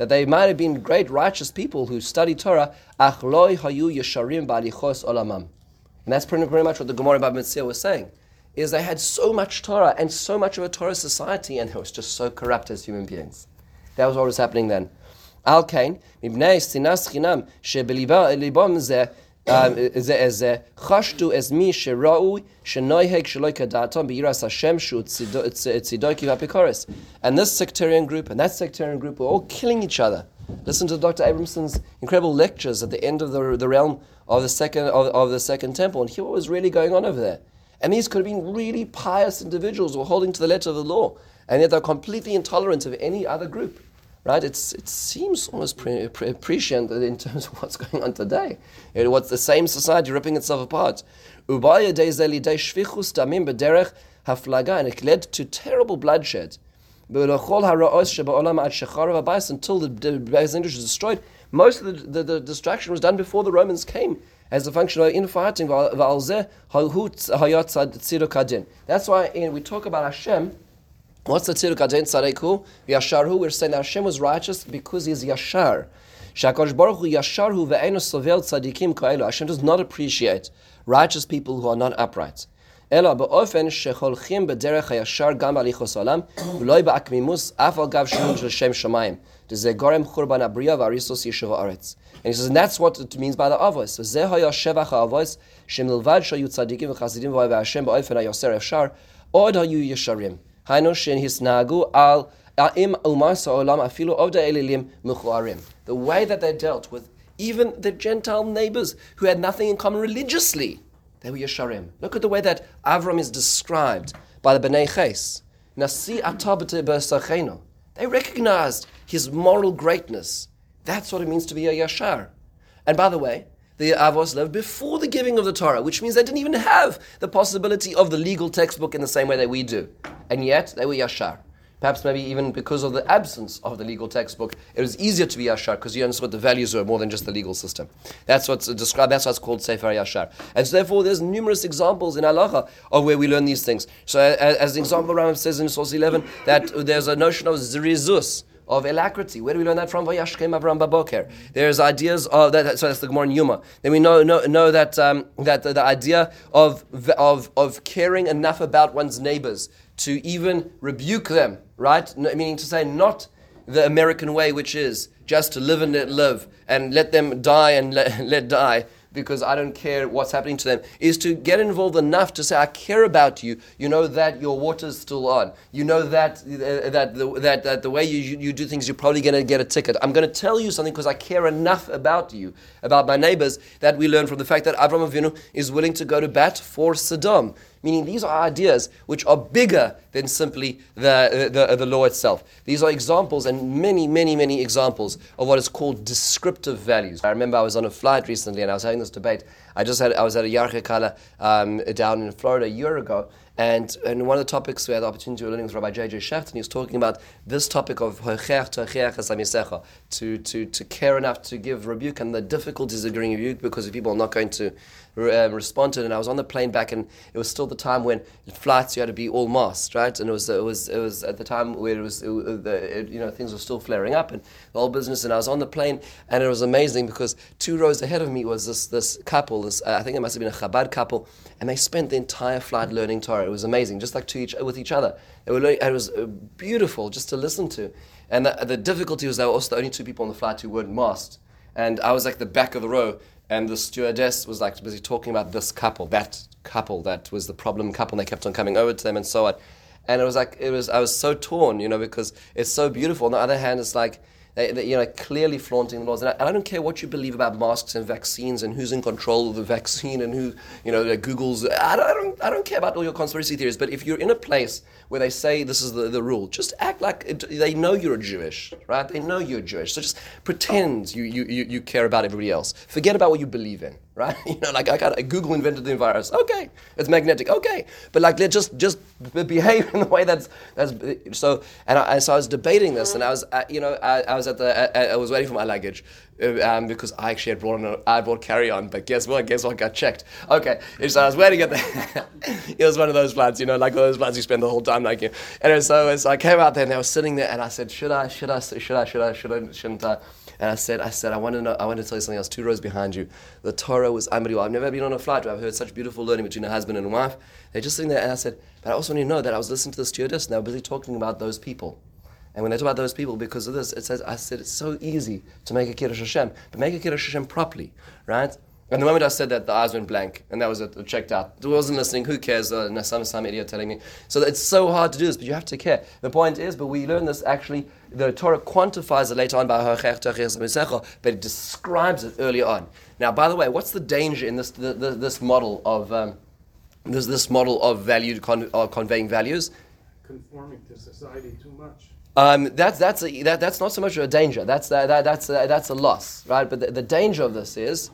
Speaker 1: they might have been great righteous people who studied Torah, and that's pretty, much what the Gemara Bava Metzia was saying. Is they had so much Torah and so much of a Torah society, and they was just so corrupt as human beings. That was what was happening then. Al Kain, Sinas Chinam, זה חשדו אז מי שראוי שנוהג שלא כדעתם בירס השם שהוא צידו כבפיקורס. And this sectarian group and that sectarian group were all killing each other. Listen to Dr. Abramson's incredible lectures at the end of the, the realm of the second of, of the second temple and hear what was really going on over there. And these could have been really pious individuals who were holding to the letter of the law, and yet they're completely intolerant of any other group right? It's, it seems almost pre- pre- in terms of (laughs) what's going on today. It, what's the same society ripping itself apart. And it led to terrible bloodshed. Until the, Byzantine was destroyed, most of the, the, the, destruction was done before the Romans came as a function of infighting. That's why eh, we talk about Hashem, What's the tziduk adin tzareku? Yasharhu. We're saying that Hashem was righteous because He's yashar. Shakadosh Baruch Hu yasharhu ve'enu sovel tzadikim ka'elu. Hashem does not appreciate righteous people who are not upright. אלא באופן שחולכים בדרך הישר גם בהליכוס העולם, ולא בעקמימוס אף על גב שינוי של שם שמיים. שזה גורם חורבן הבריאה והריסוס יישוב הארץ. And he says, and that's what it means by the avos. זה היה שבח האבוס, שמלבד שהיו צדיקים וחסידים ואוהבי השם באופן היוסר אפשר, עוד היו ישרים. The way that they dealt with even the Gentile neighbors who had nothing in common religiously, they were Yesharim. Look at the way that Avram is described by the Bnei Ches. They recognized his moral greatness. That's what it means to be a Yashar. And by the way, the Avos lived before the giving of the Torah, which means they didn't even have the possibility of the legal textbook in the same way that we do. And yet, they were Yashar. Perhaps maybe even because of the absence of the legal textbook, it was easier to be Yashar because you understood the values were more than just the legal system. That's what's uh, described, that's what's called Sefer Yashar. And so therefore there's numerous examples in Allah of where we learn these things. So as, as an example, Rambam says in Source 11 that there's a notion of Zirizus, of alacrity. Where do we learn that from? Vayashkem Avram Baboker. There's ideas of that. So that's the Gemara in Yuma. Then we know know, know that um, that the, the, idea of of of caring enough about one's neighbors to even rebuke them, right? Meaning to say not the American way, which is just to live and let live and let them die and let, (laughs) let die, because I don't care what's happening to them, is to get involved enough to say, I care about you. You know that your water's still on. You know that, uh, that, the, that, that the way you, you do things, you're probably going to get a ticket. I'm going to tell you something because I care enough about you, about my neighbors, that we learn from the fact that Avram Avinu is willing to go to bat for Sodom. Meaning these are ideas which are bigger than simply the, the, the law itself. These are examples and many, many, many examples of what is called descriptive values. I remember I was on a flight recently and I was having this debate. I just had, I was at a Yarchei Kallah um, down in Florida a year ago and, and one of the topics we had the opportunity of learning with Rabbi J.J. Schacter, and he was talking about this topic of to, to, to care enough to give rebuke and the difficulties of giving rebuke because people are not going to um, respond to it. And I was on the plane back, and it was still the time when flights you had to be all masked, right? And it was it was it was at the time where it was it, it, you know things were still flaring up and the whole business. And I was on the plane, and it was amazing because two rows ahead of me was this this couple. This uh, I think it must have been a Chabad couple, and they spent the entire flight learning Torah. It was amazing, just like to each with each other. They were learning, it was uh, beautiful just to listen to. And the, the difficulty was they were also the only two people on the flight who weren't masked. And I was like the back of the row, and the stewardess was like busy talking about this couple, that couple, that was the problem couple, and they kept on coming over to them and so on. And it was like, it was, I was so torn, you know, because it's so beautiful. On the other hand, it's like, they, they, you know, clearly flaunting the laws. And I, and I, don't care what you believe about masks and vaccines and who's in control of the vaccine and who, you know, Google's. I don't, I don't, I don't care about all your conspiracy theories. But if you're in a place where they say this is the, the rule, just act like it, they know you're Jewish, right? They know you're Jewish. So just pretend you, you, you, you care about everybody else. Forget about what you believe in right? (laughs) You know, like I got Google invented the virus. Okay, it's magnetic. Okay, but like let just just behave (laughs) in the way that's that's so. And, I, so I was debating this, and I was uh, you know I, I, was at the I, I, was waiting for my luggage. Uh, um, because I actually had brought on I brought carry on, but guess what? Guess what got checked? Okay, so I was waiting at the. (laughs) it was one of those flats, you know, like those flats you spend the whole time like you. And so, so I came out there and I was sitting there and I said, should I, should I, should I, should I, should I, shouldn't I? And I said, I said, I want to know, I want to tell you something else. Two rows behind you, the Torah was unbelievable. I've never been on a flight where I've heard such beautiful learning between a husband and a wife. They're just sitting there, and I said, but I also want you to know that I was listening to the stewardess, and they were busy talking about those people. And when they talk about those people, because of this, it says, I said, it's so easy to make a Kiddush Hashem, but make a Kiddush Hashem properly, right? And the moment I said that, the eyes went blank, and that was it, checked out. I wasn't listening. Who cares? Uh, some some idiot telling me. So it's so hard to do this, but you have to care. The point is, but we learn this actually. The Torah quantifies it later on by her chet rizzo but it describes it early on. Now, by the way, what's the danger in this the, the, this model of um, this this model of value con, of conveying values?
Speaker 3: Conforming to society too much.
Speaker 1: Um, that's that's a, that, that's not so much a danger. That's that, that that's a, that's a loss, right? But the, the danger of this is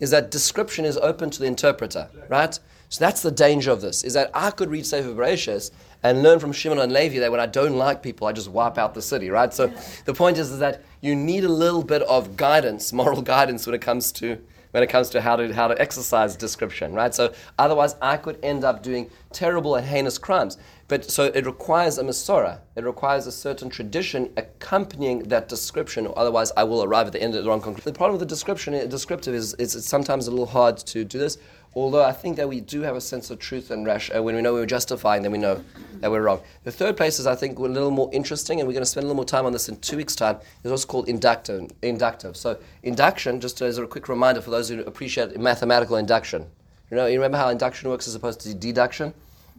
Speaker 1: is that description is open to the interpreter, right? So that's the danger of this, is that I could read Sefer Bereshis and learn from Shimon and Levi that when I don't like people, I just wipe out the city, right? So the point is, is that you need a little bit of guidance, (laughs) moral guidance when it comes to when it comes to how to how to exercise description, right? So otherwise I could end up doing terrible and heinous crimes. But so it requires a Masorah. It requires a certain tradition accompanying that description, or otherwise I will arrive at the end of the wrong conclusion. The problem with the description, descriptive, is, is it's sometimes a little hard to do this. Although I think that we do have a sense of truth and rash, uh, when we know we're justifying, then we know that we're wrong. The third place is, I think, a little more interesting, and we're going to spend a little more time on this in two weeks' time, is what's called inductive. inductive. So, induction, just as a quick reminder for those who appreciate mathematical induction. You know, you remember how induction works as opposed to deduction?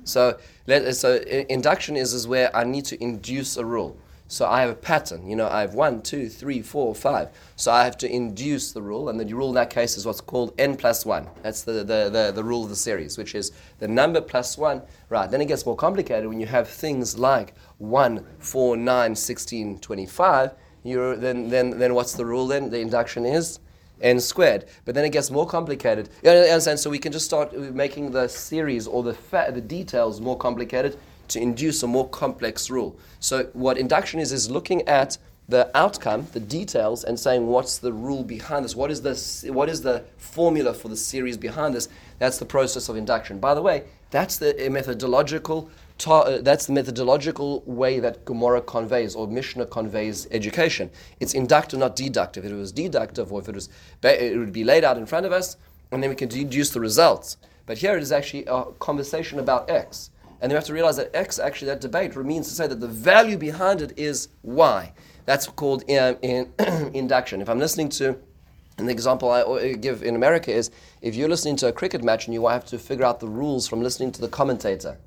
Speaker 1: So, let, so induction is, is where I need to induce a rule. So I have a pattern. You know, I have one, two, three, four, five. So I have to induce the rule, and the rule in that case is what's called n plus one. That's the, the, the, the rule of the series, which is the number plus one. Right, then it gets more complicated when you have things like 1, 4, 9, 16, 25. You're, then, then, then what's the rule then? The induction is n squared. But then it gets more complicated. You understand? So we can just start making the series or the, fa- the details more complicated to induce a more complex rule. So what induction is is looking at the outcome, the details, and saying what's the rule behind this? What is the what is the formula for the series behind this? That's the process of induction. By the way, that's the methodological Ta- uh, that's the methodological way that Gemara conveys or Mishnah conveys education. It's inductive, not deductive. If it was deductive, or if it was, it would be laid out in front of us, and then we can deduce the results. But here it is actually a conversation about X. And you have to realize that X, actually, that debate means to say that the value behind it is Y. That's called um, in, (clears throat) induction. If I'm listening to, an example I give in America is if you're listening to a cricket match and you have to figure out the rules from listening to the commentator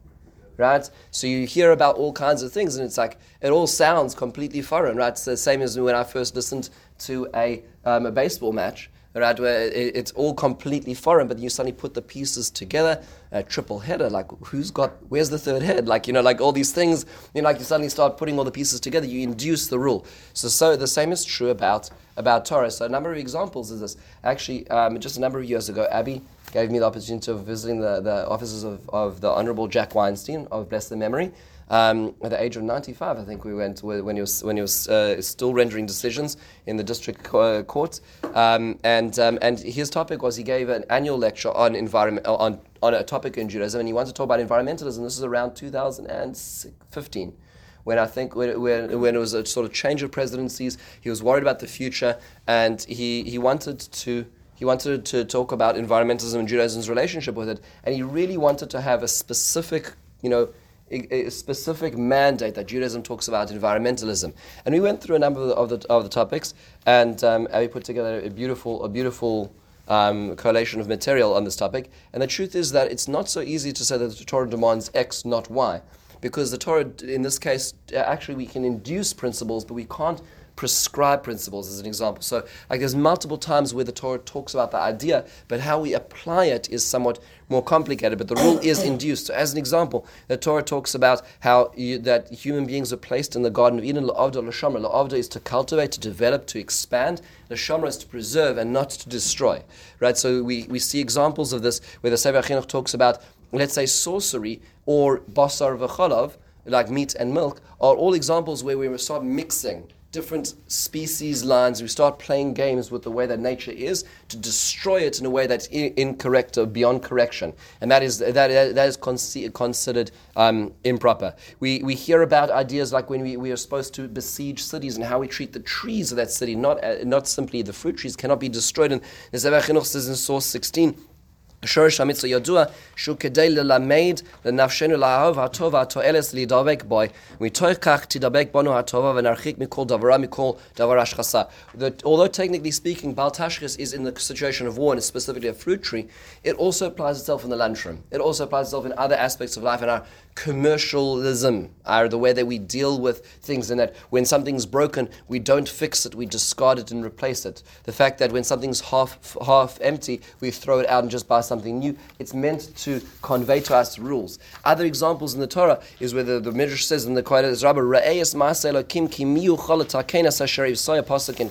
Speaker 1: right? So you hear about all kinds of things, and it's like it all sounds completely foreign, right? It's the same as when I first listened to a, um, a baseball match. Right? Where it, it's all completely foreign, but you suddenly put the pieces together, a triple header. Like who's got? Where's the third head? Like you know, like all these things. You know, like you suddenly start putting all the pieces together. You induce the rule. So so the same is true about about Torah. So a number of examples is this. Actually, um, just a number of years ago, Abby gave me the opportunity of visiting the, the offices of, of the Honorable Jack Weinstein of blessed memory. Um, at the age of 95, I think we went when he was when he was uh, still rendering decisions in the district co- court. Um, and um, and his topic was he gave an annual lecture on environment on on a topic in Judaism, and he wanted to talk about environmentalism. This is around 2015 when I think when, when, when, it was a sort of change of presidencies, he was worried about the future, and he, he wanted to he wanted to talk about environmentalism and Judaism's relationship with it, and he really wanted to have a specific, you know, a, specific mandate that Judaism talks about environmentalism. And we went through a number of the, of the, of the topics, and um, we put together a beautiful, a beautiful um, collation of material on this topic. And the truth is that it's not so easy to say that the Torah demands X, not Y, because the Torah, in this case, actually we can induce principles, but we can't prescribe principles as an example. So, like, there's multiple times where the Torah talks about the idea, but how we apply it is somewhat more complicated. But the rule is (coughs) induced. So, as an example, the Torah talks about how you, that human beings are placed in the Garden of Eden. La'avda l'shamra. La'avda is to cultivate, to develop, to expand. The shamra is to preserve and not to destroy. Right. So we, we see examples of this where the Sefer Chinuch talks about, let's say, sorcery or basar v'chalav, like meat and milk, are all examples where we start mixing different species lines, we start playing games with the way that nature is to destroy it in a way that's incorrect or beyond correction. And that is, that, that is con- considered um, improper. We, we hear about ideas like when we, we are supposed to besiege cities and how we treat the trees of that city, not, uh, not simply the fruit trees, cannot be destroyed. And the says in source 16, שורש המצווה ידוע שהוא כדי ללמד לנפשנו לאהוב הטוב והתועלת Boy. בו, ומתוך כך תדבק בנו הטובה ונרחיק מכל דבר מכל דבר השחסה. Although technically speaking, bal tashchis is in the situation of war and specifically a fruit tree, it also applies itself in the lunchroom. It also applies itself in other aspects of life and our commercialism, our, the way that we deal with things, and that when something's broken, we don't fix it, we discard it and replace it. The fact that when something's half half empty, we throw it out and just buy something new. It's meant to convey to us rules. Other examples in the Torah is where the, the Midrash says in the Koheles Rabbah, Re'eyes Ma'aseh Elokim ki miyu cholet hakenas asher yivsoya pasuk in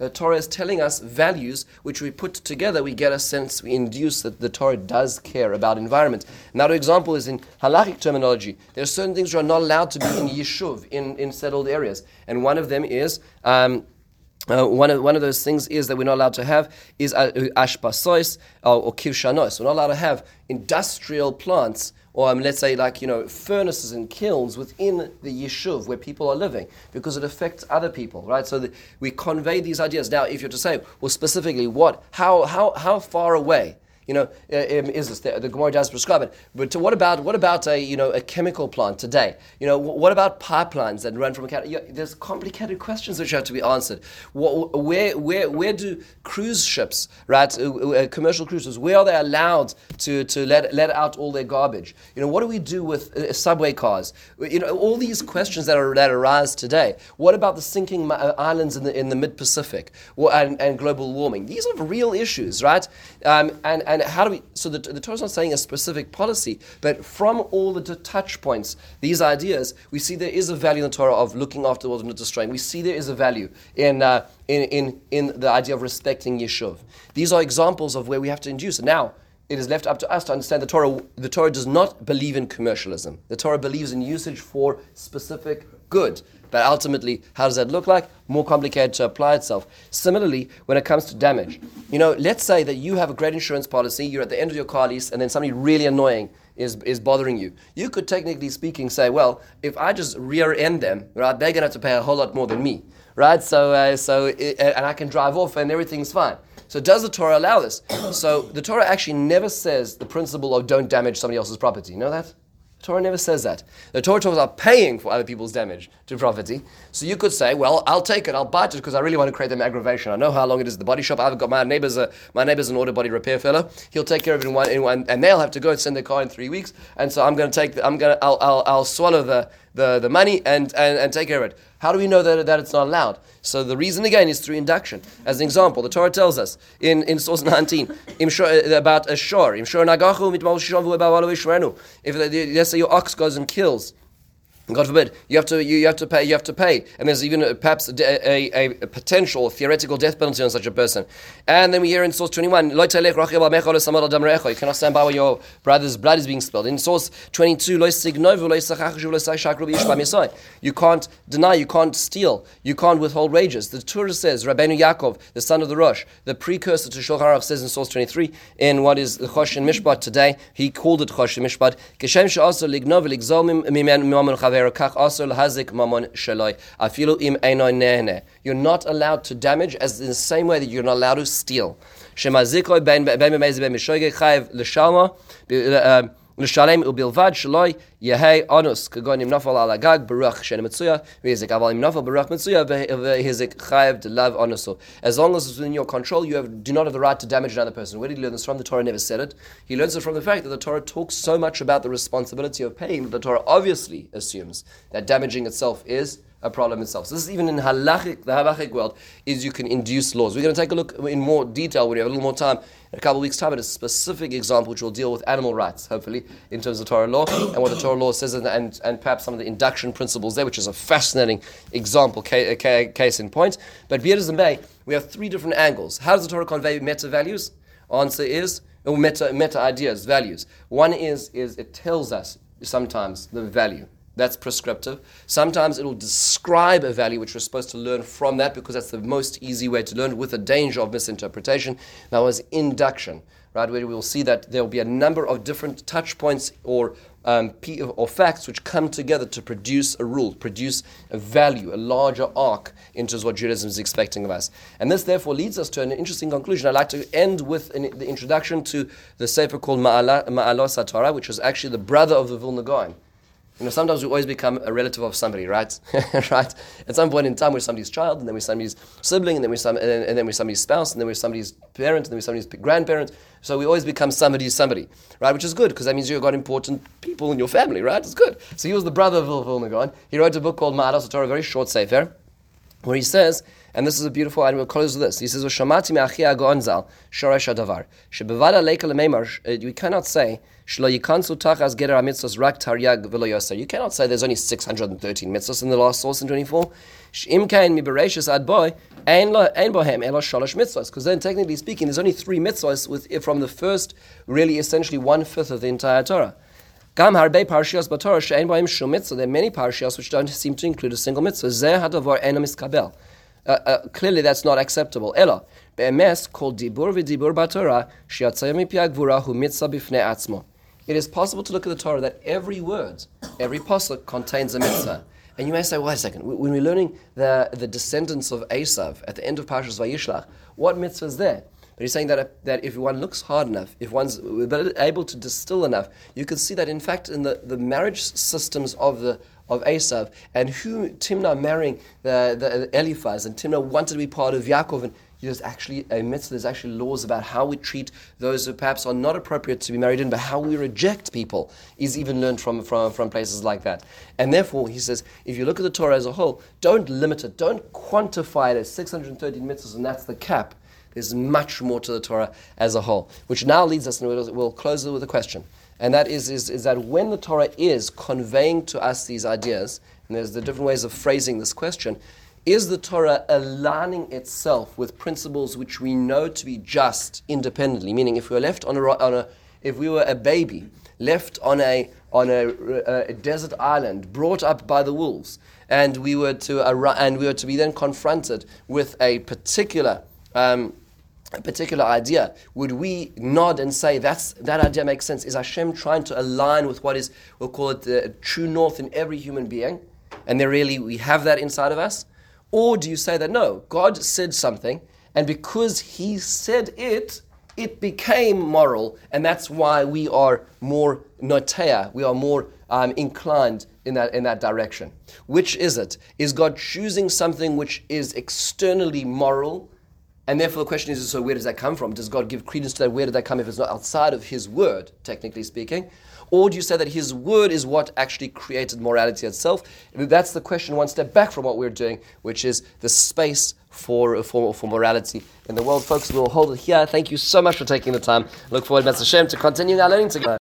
Speaker 1: the Torah is telling us values which we put together, we get a sense, we induce that the Torah does care about environment. Another example is in halachic terminology. There are certain things that are not allowed to be in yishuv, in, in settled areas. And one of them is. Um, uh, one, of, one of those things is that we're not allowed to have is uh, uh, or kivshanos. We're not allowed to have industrial plants or um, let's say like you know furnaces and kilns within the yeshuv where people are living because it affects other people right? So we convey these ideas. Now if you're to say well specifically what how how how far away you know, uh, um, is this the, the Gemara does prescribe it? But what about what about a you know a chemical plant today? You know, what about pipelines that run from a cat? there's complicated questions which have to be answered. where where where do cruise ships, right, uh, uh, commercial cruises, where are they allowed to, to let let out all their garbage? You know, what do we do with uh, subway cars? You know, all these questions that are that arise today. What about the sinking islands in the in the mid Pacific and, and global warming? These are real issues, right? Um, and and how do we? So the, the Torah is not saying a specific policy, but from all the touch points, these ideas, we see there is a value in the Torah of looking after the world and not destroying. We see there is a value in. Uh, in, in, in the idea of respecting Yeshuv. These are examples of where we have to induce. Now, it is left up to us to understand the Torah. The Torah does not believe in commercialism. The Torah believes in usage for specific good. But ultimately, how does that look like? More complicated to apply itself. Similarly, when it comes to damage, you know, let's say that you have a great insurance policy, you're at the end of your car lease, and then somebody really annoying is, is bothering you. You could technically speaking say, well, if I just rear end them, right, they're going to have to pay a whole lot more than me, right? So, uh, so it, and I can drive off and everything's fine. So does the Torah allow this? So the Torah actually never says the principle of don't damage somebody else's property. You know that? Torah never says that. The Torah talks about paying for other people's damage to property. So you could say, well, I'll take it, I'll bite it because I really want to create them aggravation. I know how long it is the body shop. I've got my neighbor's a, my neighbor's an auto body repair fellow. He'll take care of it in one, in one and they'll have to go and send their car in three weeks. And so I'm going to take, the, I'm going to, I'll, I'll, I'll swallow the, the, the money and, and, and take care of it. How do we know that, that it's not allowed? So the reason again is through induction. As an example, the Torah tells us in, in source 19 uh, about a shor. If let's say your ox goes and kills God forbid, you have to you, you have to pay you have to pay, and there's even a, perhaps a, a, a, potential theoretical death penalty on such a person. And then we hear in source 21, you cannot stand by where your brother's blood is being spilled. In source 22, you can't deny, you can't steal, you can't withhold wages. The Torah says, Rabbeinu Yaakov, the son of the Rosh, the precursor to Shulchan Aruch, says in source 23, in what is the Choshen Mishpat today, he called it Choshen Mishpat, you're not allowed to damage as in the same way that you're not allowed to steal. Ubilvad kagonim nafal ala gag baruch shen mitzuya avalim nafal baruch mitzuya chayev. As long as it's within your control, you have, do not have the right to damage another person. Where did he learn this from? The Torah never said it. He learns it from the fact that the Torah talks so much about the responsibility of paying that the Torah obviously assumes that damaging itself is a problem itself. So this is even in halachic, the halachic world, is you can induce laws. We're going to take a look in more detail when we have a little more time in a couple of weeks' time at a specific example which will deal with animal rights, hopefully, in terms of Torah law (coughs) and what the Torah law says, and, and, and perhaps some of the induction principles there, which is a fascinating example, uh, case in point. But be it as it may, we have three different angles. How does the Torah convey meta values? Answer is, or meta, meta ideas, values. One is, is it tells us sometimes the value. That's prescriptive. Sometimes it'll describe a value which we're supposed to learn from that because that's the most easy way to learn with the danger of misinterpretation. That was induction, right? Where we'll see that there will be a number of different touch points or um, or facts which come together to produce a rule, produce a value, a larger arc into what Judaism is expecting of us. And this therefore leads us to an interesting conclusion. I'd like to end with an, the introduction to the sefer called Ma'alos HaTorah, which was actually the brother of the Vilna Gaon. You know, sometimes we always become a relative of somebody, right? (laughs) right? At some point in time, we're somebody's child, and then we're somebody's sibling, and then we're, some, and then, and then we're somebody's spouse, and then we're somebody's parent, and then we're somebody's grandparent. So we always become somebody's somebody, right? Which is good, because that means you've got important people in your family, right? It's good. So he was the brother of Vilna Gaon. He wrote a book called Torah, a very short sefer, where he says, and this is a beautiful, and we'll close with this. He says, "Shamati me'achi agonzal shoresh adavar shebevada leika lemeimar." Uh, we cannot say you cannot say there's only 613 mitzvahs in the last source in 24. Because then, technically speaking, there's only three mitzvahs with, from the first, really essentially one fifth of the entire Torah. There are many parshias which don't seem to include a single mitzvah. Uh, uh, clearly, that's not acceptable. Ella, be'emes kol dibur v'dibur b'Torah shiatzayim mipiag v'ura hu mitzvah b'fnei atzmo it is possible to look at the Torah that every word, every pasuk contains a mitzvah. And you may say, wait a second, when we're learning the, the descendants of Esav at the end of Parshas Vayishlach, what mitzvah is there? But he's saying that, that if one looks hard enough, if one's able to distill enough, you can see that in fact in the, the marriage systems of the of Esav and who Timnah marrying the, the Eliphaz and Timnah wanted to be part of Yaakov and there's actually a mitzvah, there's actually laws about how we treat those who perhaps are not appropriate to be married in, but how we reject people is even learned from, from, from places like that. And therefore, he says, if you look at the Torah as a whole, don't limit it, don't quantify it as 613 mitzvahs and that's the cap. There's much more to the Torah as a whole, which now leads us, and we'll, we'll close it with a question. And that is, is, is that when the Torah is conveying to us these ideas, and there's the different ways of phrasing this question, is the Torah aligning itself with principles which we know to be just independently? Meaning, if we were left on a, on a if we were a baby left on a on a, a, desert island, brought up by the wolves, and we were to and we were to be then confronted with a particular um, a particular idea, would we nod and say that's that idea makes sense? Is Hashem trying to align with what is we'll call it the true north in every human being, and there really we have that inside of us? Or do you say that no, God said something, and because he said it, it became moral, and that's why we are more notea, we are more um, inclined in that, in that direction. Which is it? Is God choosing something which is externally moral? And therefore, the question is so where does that come from? Does God give credence to that? Where did that come if it's not outside of His word, technically speaking? Or do you say that His word is what actually created morality itself? That's the question one step back from what we're doing, which is the space for, for, for morality in the world. Folks, we'll hold it here. Thank you so much for taking the time. Look forward, Mr. Shem, to continuing our learning together.